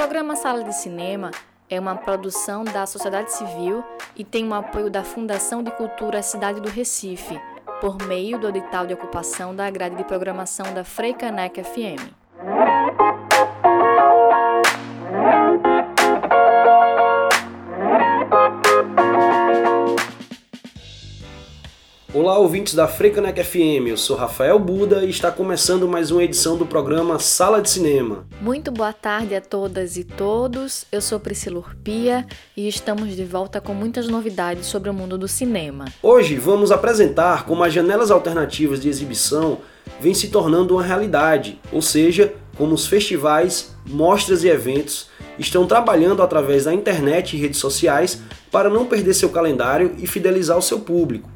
programa Sala de Cinema é uma produção da sociedade civil e tem o apoio da Fundação de Cultura Cidade do Recife, por meio do edital de ocupação da grade de programação da Freicaneca FM. Olá, ouvintes da Frecanec FM, eu sou Rafael Buda e está começando mais uma edição do programa Sala de Cinema. Muito boa tarde a todas e todos, eu sou Priscila Urpia e estamos de volta com muitas novidades sobre o mundo do cinema. Hoje vamos apresentar como as janelas alternativas de exibição vêm se tornando uma realidade, ou seja, como os festivais, mostras e eventos estão trabalhando através da internet e redes sociais para não perder seu calendário e fidelizar o seu público.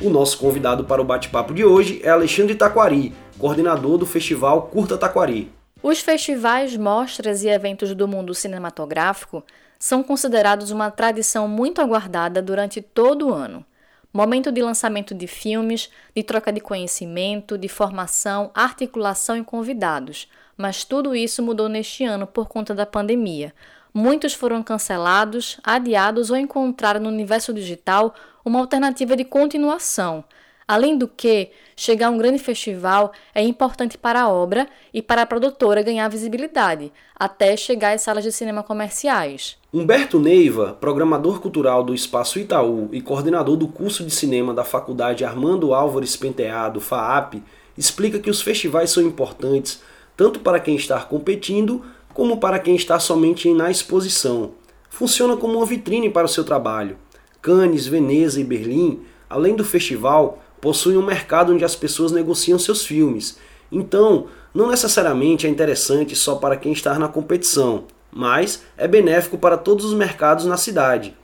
O nosso convidado para o bate-papo de hoje é Alexandre Taquari, coordenador do festival Curta Taquari. Os festivais, mostras e eventos do mundo cinematográfico são considerados uma tradição muito aguardada durante todo o ano. Momento de lançamento de filmes, de troca de conhecimento, de formação, articulação e convidados. Mas tudo isso mudou neste ano por conta da pandemia. Muitos foram cancelados, adiados ou encontraram no universo digital uma alternativa de continuação. Além do que, chegar a um grande festival é importante para a obra e para a produtora ganhar visibilidade, até chegar às salas de cinema comerciais. Humberto Neiva, programador cultural do Espaço Itaú e coordenador do curso de cinema da Faculdade Armando Álvares Penteado, FAAP, explica que os festivais são importantes tanto para quem está competindo como para quem está somente na exposição. Funciona como uma vitrine para o seu trabalho. Cannes, Veneza e Berlim, além do festival, possuem um mercado onde as pessoas negociam seus filmes. Então, não necessariamente é interessante só para quem está na competição, mas é benéfico para todos os mercados na cidade.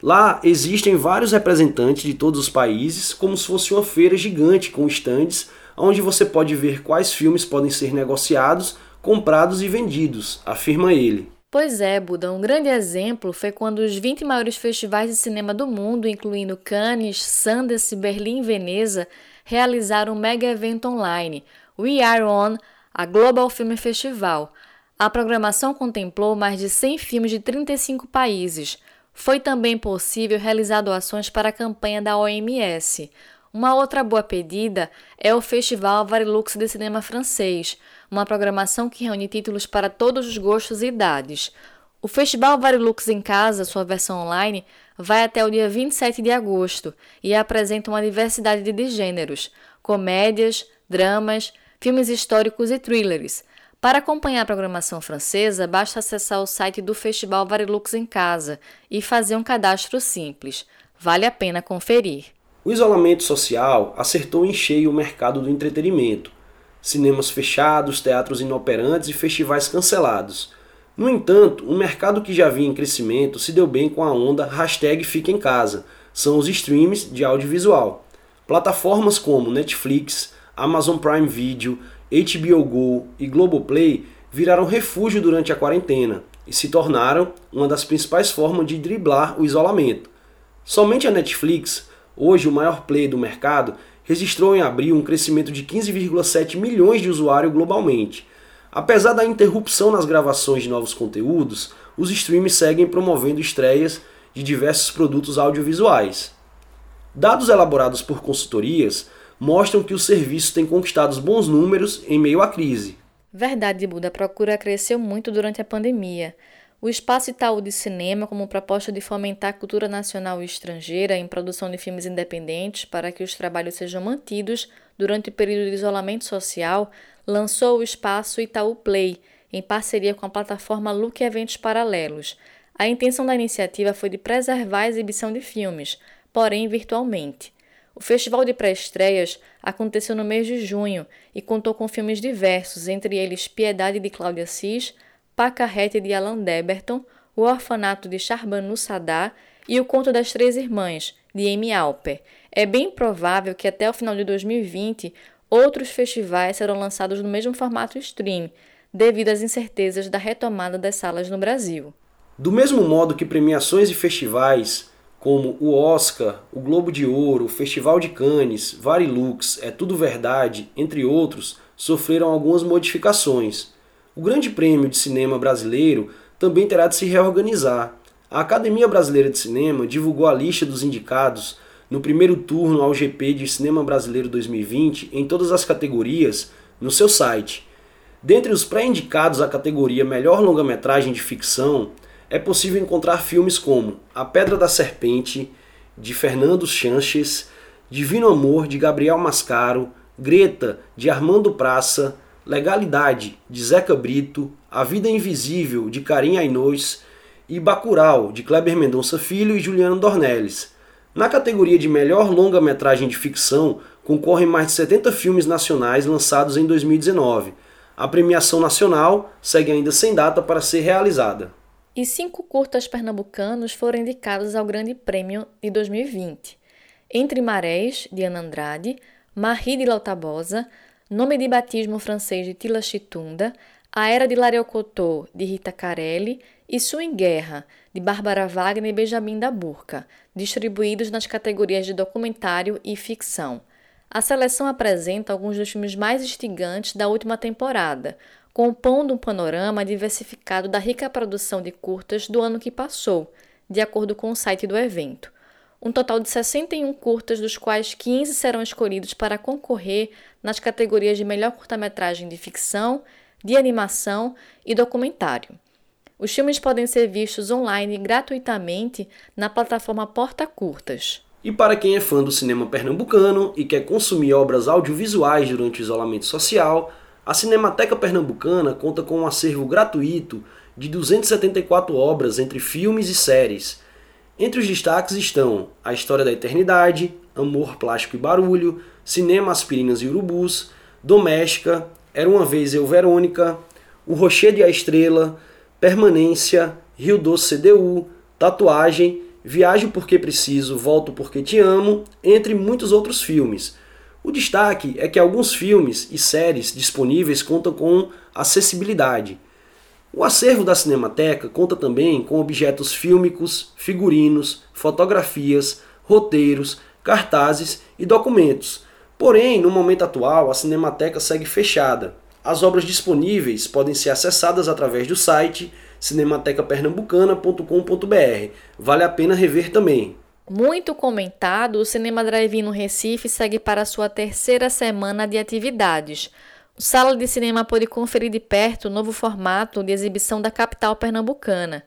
Lá existem vários representantes de todos os países, como se fosse uma feira gigante com estandes, onde você pode ver quais filmes podem ser negociados, comprados e vendidos, afirma ele. Pois é, Buda, um grande exemplo foi quando os 20 maiores festivais de cinema do mundo, incluindo Cannes, Sundance, Berlim e Veneza, realizaram um mega evento online, We Are On, a Global Film Festival. A programação contemplou mais de 100 filmes de 35 países. Foi também possível realizar doações para a campanha da OMS. Uma outra boa pedida é o Festival Varilux de Cinema Francês, uma programação que reúne títulos para todos os gostos e idades. O Festival Varilux em Casa, sua versão online, vai até o dia 27 de agosto e apresenta uma diversidade de gêneros, comédias, dramas, filmes históricos e thrillers. Para acompanhar a programação francesa, basta acessar o site do Festival Varilux em Casa e fazer um cadastro simples. Vale a pena conferir. O isolamento social acertou em cheio o mercado do entretenimento cinemas fechados, teatros inoperantes e festivais cancelados. No entanto, um mercado que já vinha em crescimento se deu bem com a onda hashtag Fica em Casa, são os streams de audiovisual. Plataformas como Netflix, Amazon Prime Video, HBO Go e Globoplay viraram refúgio durante a quarentena e se tornaram uma das principais formas de driblar o isolamento. Somente a Netflix, hoje o maior player do mercado, registrou em abril um crescimento de 15,7 milhões de usuários globalmente. Apesar da interrupção nas gravações de novos conteúdos, os streams seguem promovendo estreias de diversos produtos audiovisuais. Dados elaborados por consultorias mostram que o serviço tem conquistado bons números em meio à crise. Verdade, Buda. A procura cresceu muito durante a pandemia. O Espaço Itaú de Cinema, como proposta de fomentar a cultura nacional e estrangeira em produção de filmes independentes para que os trabalhos sejam mantidos durante o período de isolamento social, lançou o Espaço Itaú Play, em parceria com a plataforma Look Eventos Paralelos. A intenção da iniciativa foi de preservar a exibição de filmes, porém virtualmente. O festival de pré-estreias aconteceu no mês de junho e contou com filmes diversos, entre eles Piedade de Cláudia Cis, Pacarrete de Alan Deberton, O Orfanato de Charbanu Sadá e O Conto das Três Irmãs, de Amy Alper. É bem provável que até o final de 2020 outros festivais serão lançados no mesmo formato stream, devido às incertezas da retomada das salas no Brasil. Do mesmo modo que premiações e festivais como o Oscar, o Globo de Ouro, o Festival de Cannes, Varilux, É Tudo Verdade, entre outros, sofreram algumas modificações. O Grande Prêmio de Cinema Brasileiro também terá de se reorganizar. A Academia Brasileira de Cinema divulgou a lista dos indicados no primeiro turno ao GP de Cinema Brasileiro 2020 em todas as categorias no seu site. Dentre os pré-indicados à categoria Melhor Longa-Metragem de Ficção, é possível encontrar filmes como A Pedra da Serpente, de Fernando Chanches, Divino Amor, de Gabriel Mascaro, Greta, de Armando Praça, Legalidade, de Zeca Brito, A Vida Invisível, de Karim Ainous e Bacural, de Kleber Mendonça Filho e Juliano Dornelles. Na categoria de melhor longa-metragem de ficção, concorrem mais de 70 filmes nacionais lançados em 2019. A premiação nacional segue ainda sem data para ser realizada. E cinco curtas pernambucanos foram indicados ao Grande Prêmio de 2020. Entre Marés, de Ana Andrade, Marie de Lautabosa, Nome de Batismo Francês de Tila Chitunda, A Era de Lariocotô, de Rita Carelli e Sua em Guerra, de Bárbara Wagner e Benjamin da Burca, distribuídos nas categorias de documentário e ficção. A seleção apresenta alguns dos filmes mais instigantes da última temporada, compondo um panorama diversificado da rica produção de curtas do ano que passou, de acordo com o site do evento. Um total de 61 curtas, dos quais 15 serão escolhidos para concorrer nas categorias de melhor curta-metragem de ficção, de animação e documentário. Os filmes podem ser vistos online gratuitamente na plataforma Porta Curtas. E para quem é fã do cinema pernambucano e quer consumir obras audiovisuais durante o isolamento social, a Cinemateca Pernambucana conta com um acervo gratuito de 274 obras entre filmes e séries. Entre os destaques estão A História da Eternidade, Amor, Plástico e Barulho, Cinema, Aspirinas e Urubus, Doméstica, Era uma Vez Eu, Verônica, O Rocher de a Estrela, Permanência, Rio Doce CDU, Tatuagem, Viajo Porque Preciso, Volto Porque Te Amo, entre muitos outros filmes. O destaque é que alguns filmes e séries disponíveis contam com acessibilidade. O acervo da Cinemateca conta também com objetos fílmicos, figurinos, fotografias, roteiros, cartazes e documentos. Porém, no momento atual, a Cinemateca segue fechada, as obras disponíveis podem ser acessadas através do site cinematecapernambucana.com.br. Vale a pena rever também. Muito comentado, o Cinema Drive-In no Recife segue para sua terceira semana de atividades. O Sala de Cinema pode conferir de perto o novo formato de exibição da capital pernambucana.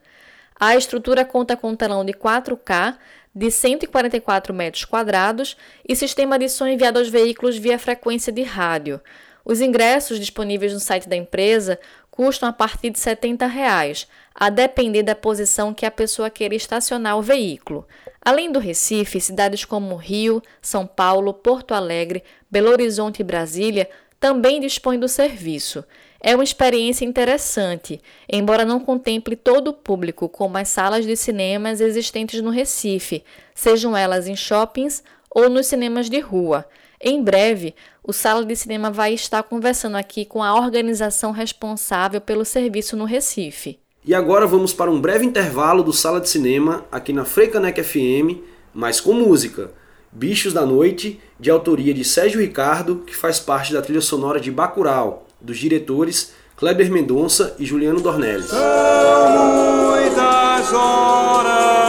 A estrutura conta com um telão de 4K de 144 metros quadrados e sistema de som enviado aos veículos via frequência de rádio. Os ingressos disponíveis no site da empresa custam a partir de 70 reais, a depender da posição que a pessoa queira estacionar o veículo. Além do Recife, cidades como Rio, São Paulo, Porto Alegre, Belo Horizonte e Brasília também dispõem do serviço. É uma experiência interessante, embora não contemple todo o público, como as salas de cinemas existentes no Recife, sejam elas em shoppings ou nos cinemas de rua. Em breve, o Sala de Cinema vai estar conversando aqui com a organização responsável pelo serviço no Recife. E agora vamos para um breve intervalo do Sala de Cinema aqui na Freicanec FM, mas com música. Bichos da Noite, de autoria de Sérgio Ricardo, que faz parte da trilha sonora de Bacurau, dos diretores Kleber Mendonça e Juliano Dornelles. São muitas horas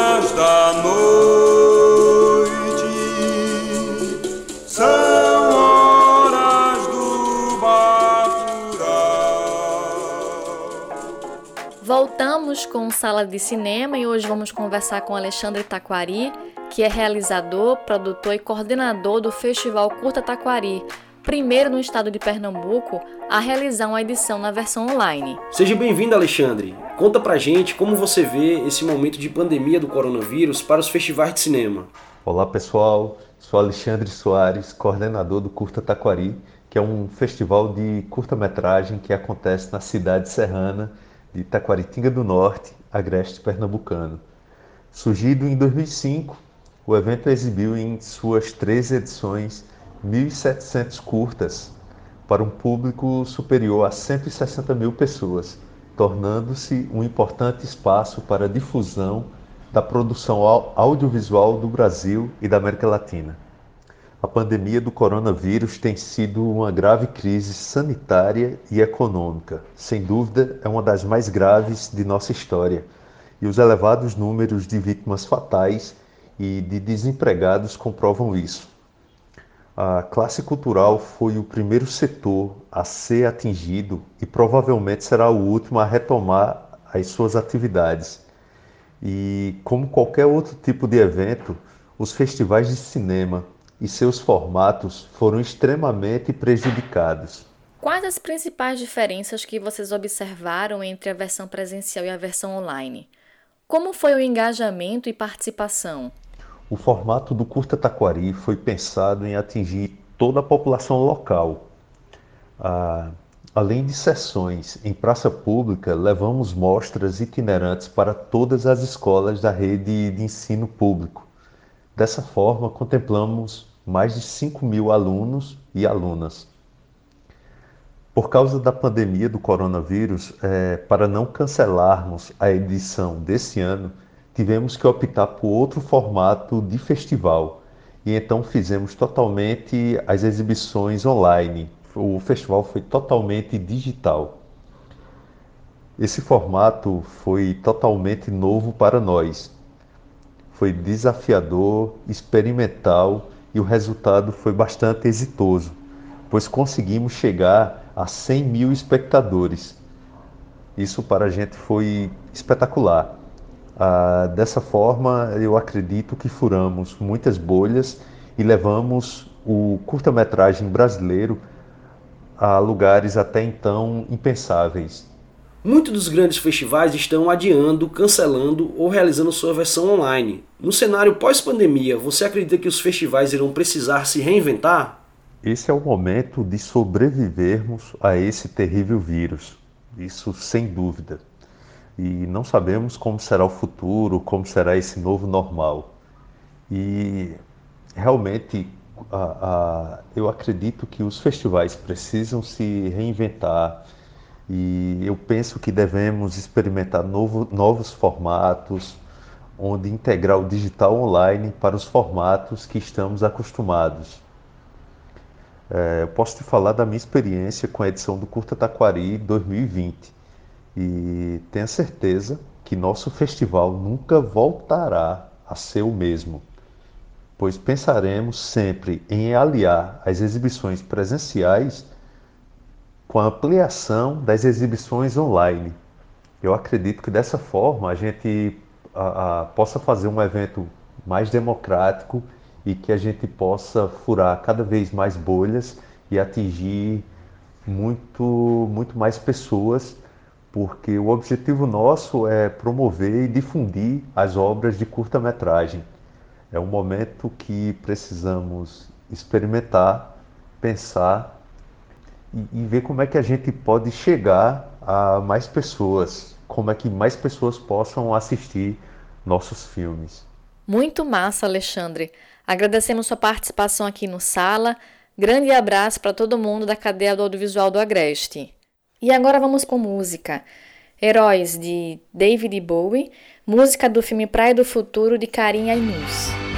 Voltamos com Sala de Cinema e hoje vamos conversar com Alexandre Taquari, que é realizador, produtor e coordenador do Festival Curta Taquari, primeiro no estado de Pernambuco a realizar uma edição na versão online. Seja bem-vindo, Alexandre. Conta pra gente como você vê esse momento de pandemia do coronavírus para os festivais de cinema. Olá, pessoal. Sou Alexandre Soares, coordenador do Curta Taquari, que é um festival de curta-metragem que acontece na cidade serrana de Taquaritinga do Norte, agreste pernambucano. Surgido em 2005, o evento exibiu em suas três edições 1.700 curtas para um público superior a 160 mil pessoas, tornando-se um importante espaço para a difusão da produção audiovisual do Brasil e da América Latina. A pandemia do coronavírus tem sido uma grave crise sanitária e econômica. Sem dúvida, é uma das mais graves de nossa história. E os elevados números de vítimas fatais e de desempregados comprovam isso. A classe cultural foi o primeiro setor a ser atingido e provavelmente será o último a retomar as suas atividades. E, como qualquer outro tipo de evento, os festivais de cinema e seus formatos foram extremamente prejudicados. Quais as principais diferenças que vocês observaram entre a versão presencial e a versão online? Como foi o engajamento e participação? O formato do Curta Taquari foi pensado em atingir toda a população local. Ah, além de sessões em praça pública, levamos mostras itinerantes para todas as escolas da rede de ensino público. Dessa forma, contemplamos mais de 5 mil alunos e alunas. Por causa da pandemia do coronavírus, é, para não cancelarmos a edição desse ano, tivemos que optar por outro formato de festival e então fizemos totalmente as exibições online. O festival foi totalmente digital. Esse formato foi totalmente novo para nós. Foi desafiador, experimental e o resultado foi bastante exitoso, pois conseguimos chegar a 100 mil espectadores. Isso para a gente foi espetacular. Ah, dessa forma, eu acredito que furamos muitas bolhas e levamos o curta-metragem brasileiro a lugares até então impensáveis. Muitos dos grandes festivais estão adiando, cancelando ou realizando sua versão online. No cenário pós-pandemia, você acredita que os festivais irão precisar se reinventar? Esse é o momento de sobrevivermos a esse terrível vírus. Isso sem dúvida e não sabemos como será o futuro, como será esse novo normal. E realmente a, a, eu acredito que os festivais precisam se reinventar e eu penso que devemos experimentar novo, novos formatos, onde integrar o digital online para os formatos que estamos acostumados. É, eu posso te falar da minha experiência com a edição do Curta Taquari 2020 e tenha certeza que nosso festival nunca voltará a ser o mesmo, pois pensaremos sempre em aliar as exibições presenciais com a ampliação das exibições online. Eu acredito que dessa forma a gente a, a, possa fazer um evento mais democrático e que a gente possa furar cada vez mais bolhas e atingir muito, muito mais pessoas porque o objetivo nosso é promover e difundir as obras de curta-metragem. É um momento que precisamos experimentar, pensar e, e, ver como é que a gente pode chegar a mais pessoas, como é que mais pessoas possam assistir nossos filmes. Muito massa, Alexandre. Agradecemos sua participação aqui no Sala. Grande abraço para todo mundo da cadeia do audiovisual do Agreste. E agora vamos com música. Heróis de David Bowie, música do filme Praia do Futuro de Karim Ainus.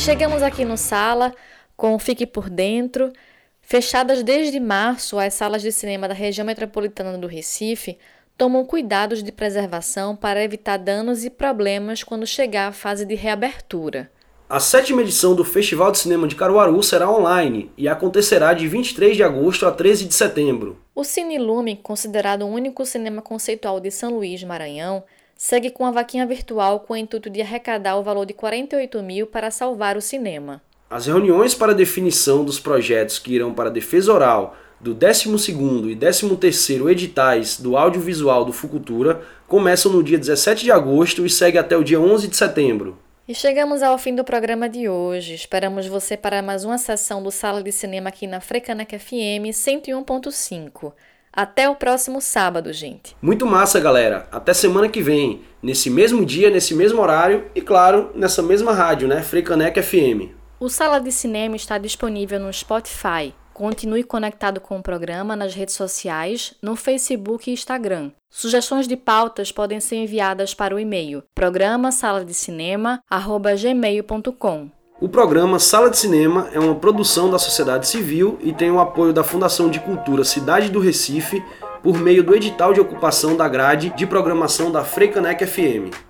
Chegamos aqui no Sala com Fique por Dentro. Fechadas desde março, as salas de cinema da região metropolitana do Recife tomam cuidados de preservação para evitar danos e problemas quando chegar a fase de reabertura. A sétima edição do Festival de Cinema de Caruaru será online e acontecerá de 23 de agosto a 13 de setembro. O Cine Lume, considerado o único cinema conceitual de São Luís, Maranhão, segue com a vaquinha virtual com o intuito de arrecadar o valor de 48 mil para salvar o cinema. As reuniões para definição dos projetos que irão para a defesa oral do 12º e 13º editais do audiovisual do Fucultura começam no dia 17 de agosto e seguem até o dia 11 de setembro. E chegamos ao fim do programa de hoje. Esperamos você para mais uma sessão do Sala de Cinema aqui na Frecanec FM 101.5. Até o próximo sábado, gente. Muito massa, galera. Até semana que vem, nesse mesmo dia, nesse mesmo horário e, claro, nessa mesma rádio, né? Frecanec FM. O Sala de Cinema está disponível no Spotify, Continue conectado com o programa nas redes sociais, no Facebook e Instagram. Sugestões de pautas podem ser enviadas para o e-mail programa sala de cinema@gmail.com. O programa Sala de Cinema é uma produção da sociedade civil e tem o apoio da Fundação de Cultura Cidade do Recife por meio do edital de ocupação da grade de programação da Freicanec FM.